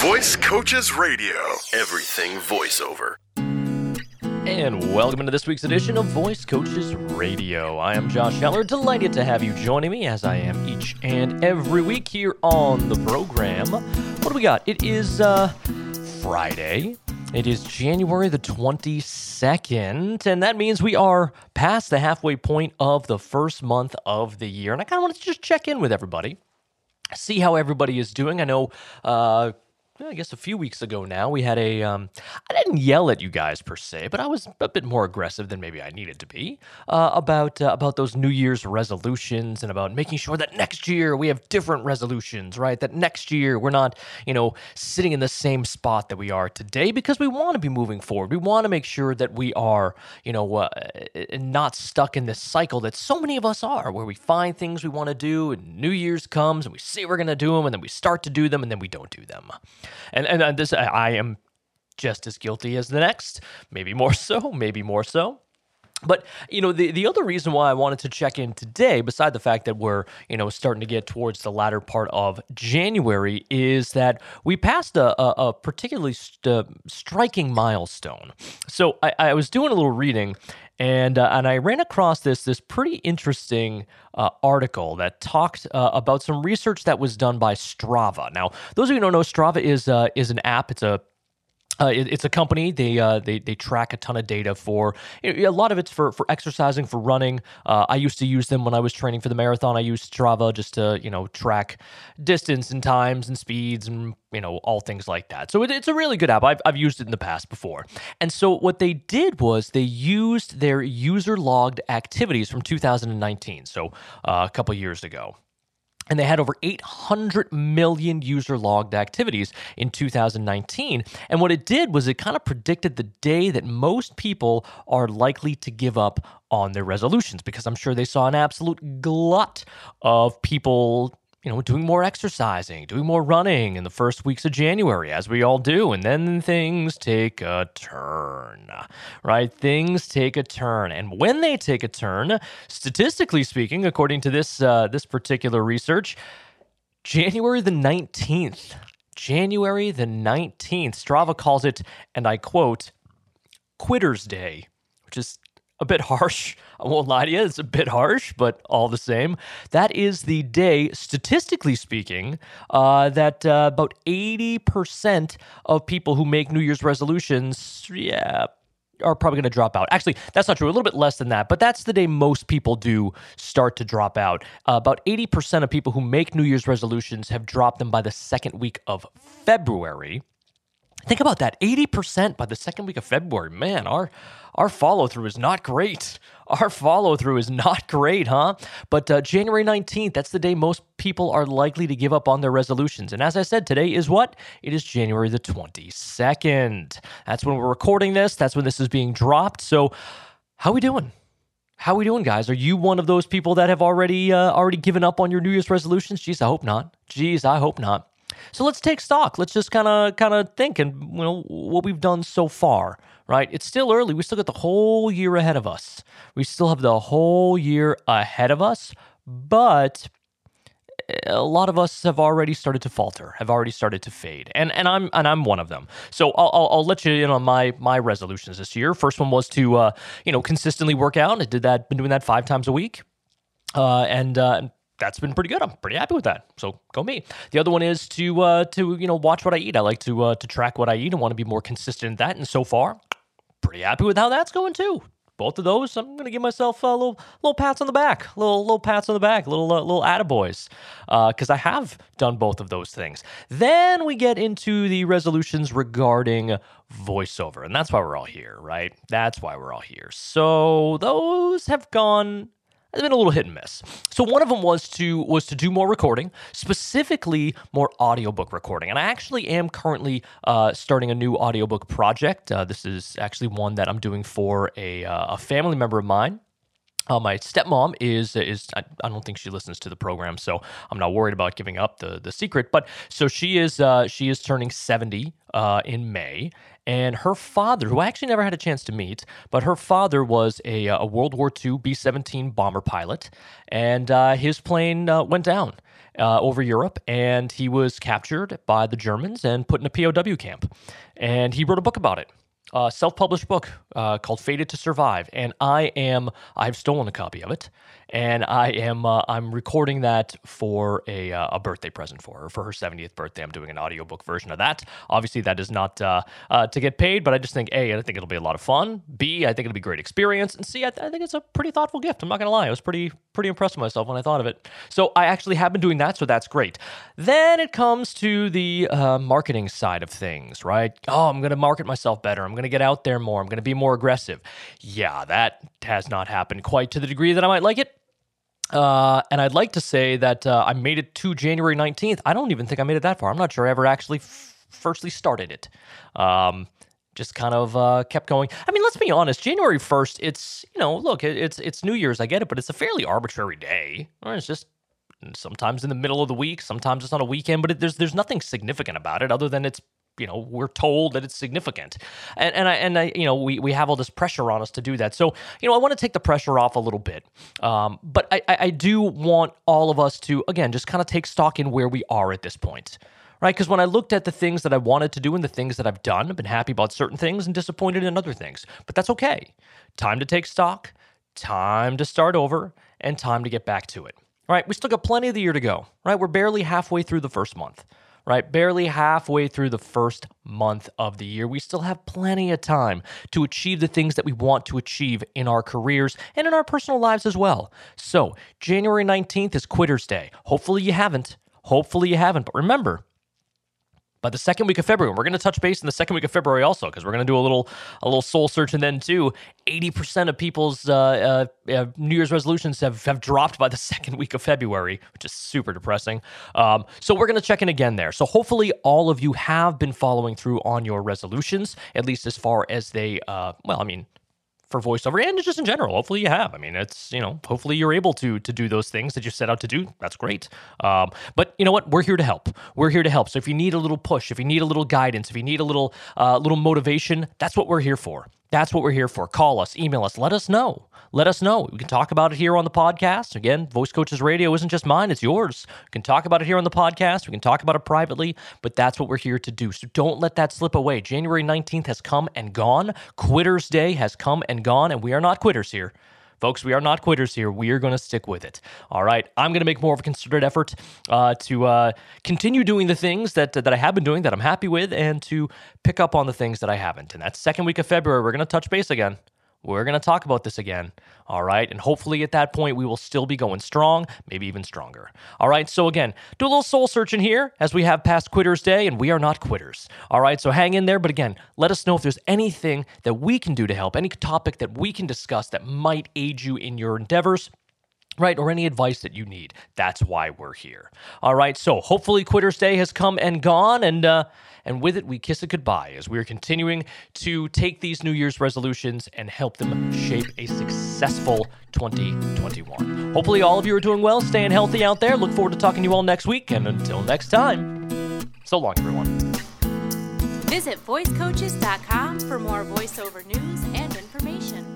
Voice Coaches Radio. Everything voiceover. And welcome to this week's edition of Voice Coaches Radio. I am Josh Heller, delighted to have you joining me as I am each and every week here on the program. What do we got? It is uh, Friday. It is January the 22nd, and that means we are past the halfway point of the first month of the year. And I kind of want to just check in with everybody, see how everybody is doing. I know uh, I guess a few weeks ago now, we had a. Um, I didn't yell at you guys per se, but I was a bit more aggressive than maybe I needed to be uh, about uh, about those New Year's resolutions and about making sure that next year we have different resolutions, right? That next year we're not, you know, sitting in the same spot that we are today because we want to be moving forward. We want to make sure that we are, you know, uh, not stuck in this cycle that so many of us are, where we find things we want to do, and New Year's comes and we say we're going to do them, and then we start to do them, and then we don't do them and and, and this I am just as guilty as the next, maybe more so, maybe more so. But you know the the other reason why I wanted to check in today, beside the fact that we're you know starting to get towards the latter part of January, is that we passed a, a, a particularly st- uh, striking milestone. So I, I, was doing a little reading, and uh, and I ran across this this pretty interesting uh, article that talked uh, about some research that was done by Strava. Now, those of you who don't know, Strava is uh, is an app. It's a uh, it, it's a company. They uh, they they track a ton of data for a lot of it's for for exercising, for running. Uh, I used to use them when I was training for the marathon. I used Strava just to you know track distance and times and speeds and you know all things like that. So it, it's a really good app. I've I've used it in the past before. And so what they did was they used their user logged activities from 2019, so uh, a couple years ago and they had over 800 million user logged activities in 2019. And what it did was it kind of predicted the day that most people are likely to give up on their resolutions because I'm sure they saw an absolute glut of people you know, doing more exercising, doing more running in the first weeks of January, as we all do. And then things take a turn, right? Things take a turn. And when they take a turn, statistically speaking, according to this, uh, this particular research, January the 19th, January the 19th, Strava calls it, and I quote, Quitter's Day, which is a bit harsh. I won't lie to you, it's a bit harsh, but all the same. That is the day, statistically speaking, uh, that uh, about 80% of people who make New Year's resolutions, yeah, are probably going to drop out. Actually, that's not true. A little bit less than that, but that's the day most people do start to drop out. Uh, about 80% of people who make New Year's resolutions have dropped them by the second week of February. Think about that 80% by the second week of February. Man, our our follow through is not great. Our follow through is not great, huh? But uh, January 19th, that's the day most people are likely to give up on their resolutions. And as I said, today is what? It is January the 22nd. That's when we're recording this. That's when this is being dropped. So, how we doing? How we doing, guys? Are you one of those people that have already uh, already given up on your New Year's resolutions? Jeez, I hope not. Jeez, I hope not. So let's take stock. Let's just kind of kind of think and you know what we've done so far, right? It's still early. We still got the whole year ahead of us. We still have the whole year ahead of us, but a lot of us have already started to falter, have already started to fade, and and I'm and I'm one of them. So I'll, I'll, I'll let you in on my my resolutions this year. First one was to uh, you know consistently work out. I did that, been doing that five times a week, uh, and uh, that's been pretty good. I'm pretty happy with that. So go me. The other one is to uh, to you know watch what I eat. I like to uh, to track what I eat and want to be more consistent in that. And so far, pretty happy with how that's going too. Both of those, I'm gonna give myself a little little pats on the back, little little pats on the back, little uh, little attaboys, because uh, I have done both of those things. Then we get into the resolutions regarding voiceover, and that's why we're all here, right? That's why we're all here. So those have gone it's been a little hit and miss. So one of them was to was to do more recording, specifically more audiobook recording. And I actually am currently uh, starting a new audiobook project. Uh, this is actually one that I'm doing for a, uh, a family member of mine. Uh, my stepmom is is I, I, don't think she listens to the program, so I'm not worried about giving up the the secret. But so she is uh, she is turning 70 uh, in May, and her father, who I actually never had a chance to meet, but her father was a, uh, a World War II B 17 bomber pilot, and uh, his plane uh, went down. Uh, over Europe, and he was captured by the Germans and put in a POW camp. And he wrote a book about it uh, self-published book uh, called "Fated to Survive," and I am I've stolen a copy of it, and I am uh, I'm recording that for a uh, a birthday present for her for her 70th birthday. I'm doing an audiobook version of that. Obviously, that is not uh, to get paid, but I just think a I think it'll be a lot of fun. B I think it'll be a great experience, and C I, th- I think it's a pretty thoughtful gift. I'm not gonna lie, I was pretty pretty impressed with myself when I thought of it. So I actually have been doing that, so that's great. Then it comes to the marketing side of things, right? Oh, I'm gonna market myself better. I'm going to get out there more. I'm going to be more aggressive. Yeah, that has not happened quite to the degree that I might like it. Uh, and I'd like to say that uh, I made it to January 19th. I don't even think I made it that far. I'm not sure I ever actually f- firstly started it. Um, just kind of uh, kept going. I mean, let's be honest. January 1st, it's, you know, look, it, it's it's New Year's. I get it, but it's a fairly arbitrary day. It's just sometimes in the middle of the week, sometimes it's on a weekend, but it, there's there's nothing significant about it other than it's you know we're told that it's significant. And and I and I you know we we have all this pressure on us to do that. So you know I want to take the pressure off a little bit. Um, but I I do want all of us to again just kind of take stock in where we are at this point right? Because when I looked at the things that I wanted to do and the things that I've done I've been happy about certain things and disappointed in other things. But that's okay. Time to take stock time to start over and time to get back to it right? We still got plenty of the year to go right? We're barely halfway through the first month right? Barely halfway through the first month of the year. We still have plenty of time to achieve the things that we want to achieve in our careers and in our personal lives as well. So, January 19th is Quitter's Day. Hopefully, you haven't. Hopefully, you haven't. But remember, by the second week of February. We're going to touch base in the second week of February also because we're going to do a little a little soul search and then too. Eighty percent of people's uh, uh, uh, New Year's resolutions have have dropped by the second week of February, which is super depressing. Um, so we're going to check in again there. So hopefully all of you have been following through on your resolutions, at least as far as they. Uh, well, I mean, for voiceover and just in general. Hopefully you have. I mean, it's you know, hopefully you're able to to do those things that you set out to do. That's great. Um, but you know what? We're here to help. We're here to help. So if you need a little push, if you need a little guidance, if you need a little uh, little motivation, that's what we're here for. That's what we're here for. Call us, email us, let us know. Let us know. We can talk about it here on the podcast. Again, Voice Coaches Radio isn't just mine, it's yours. We can talk about it here on the podcast. We can talk about it privately, but that's what we're here to do. So don't let that slip away. January 19th has come and gone. Quitters Day has come and gone, and we are not quitters here. Folks, we are not quitters here. We are going to stick with it. All right. I'm going to make more of a concerted effort uh, to uh, continue doing the things that, that I have been doing that I'm happy with and to pick up on the things that I haven't. And that second week of February, we're going to touch base again. We're going to talk about this again. All right. And hopefully at that point, we will still be going strong, maybe even stronger. All right. So, again, do a little soul searching here as we have past Quitters Day, and we are not quitters. All right. So, hang in there. But again, let us know if there's anything that we can do to help, any topic that we can discuss that might aid you in your endeavors right? Or any advice that you need. That's why we're here. All right. So hopefully Quitter's Day has come and gone, and uh, and with it we kiss it goodbye as we are continuing to take these New Year's resolutions and help them shape a successful 2021. Hopefully all of you are doing well, staying healthy out there. Look forward to talking to you all next week, and until next time, so long, everyone. Visit voicecoaches.com for more voiceover news and information.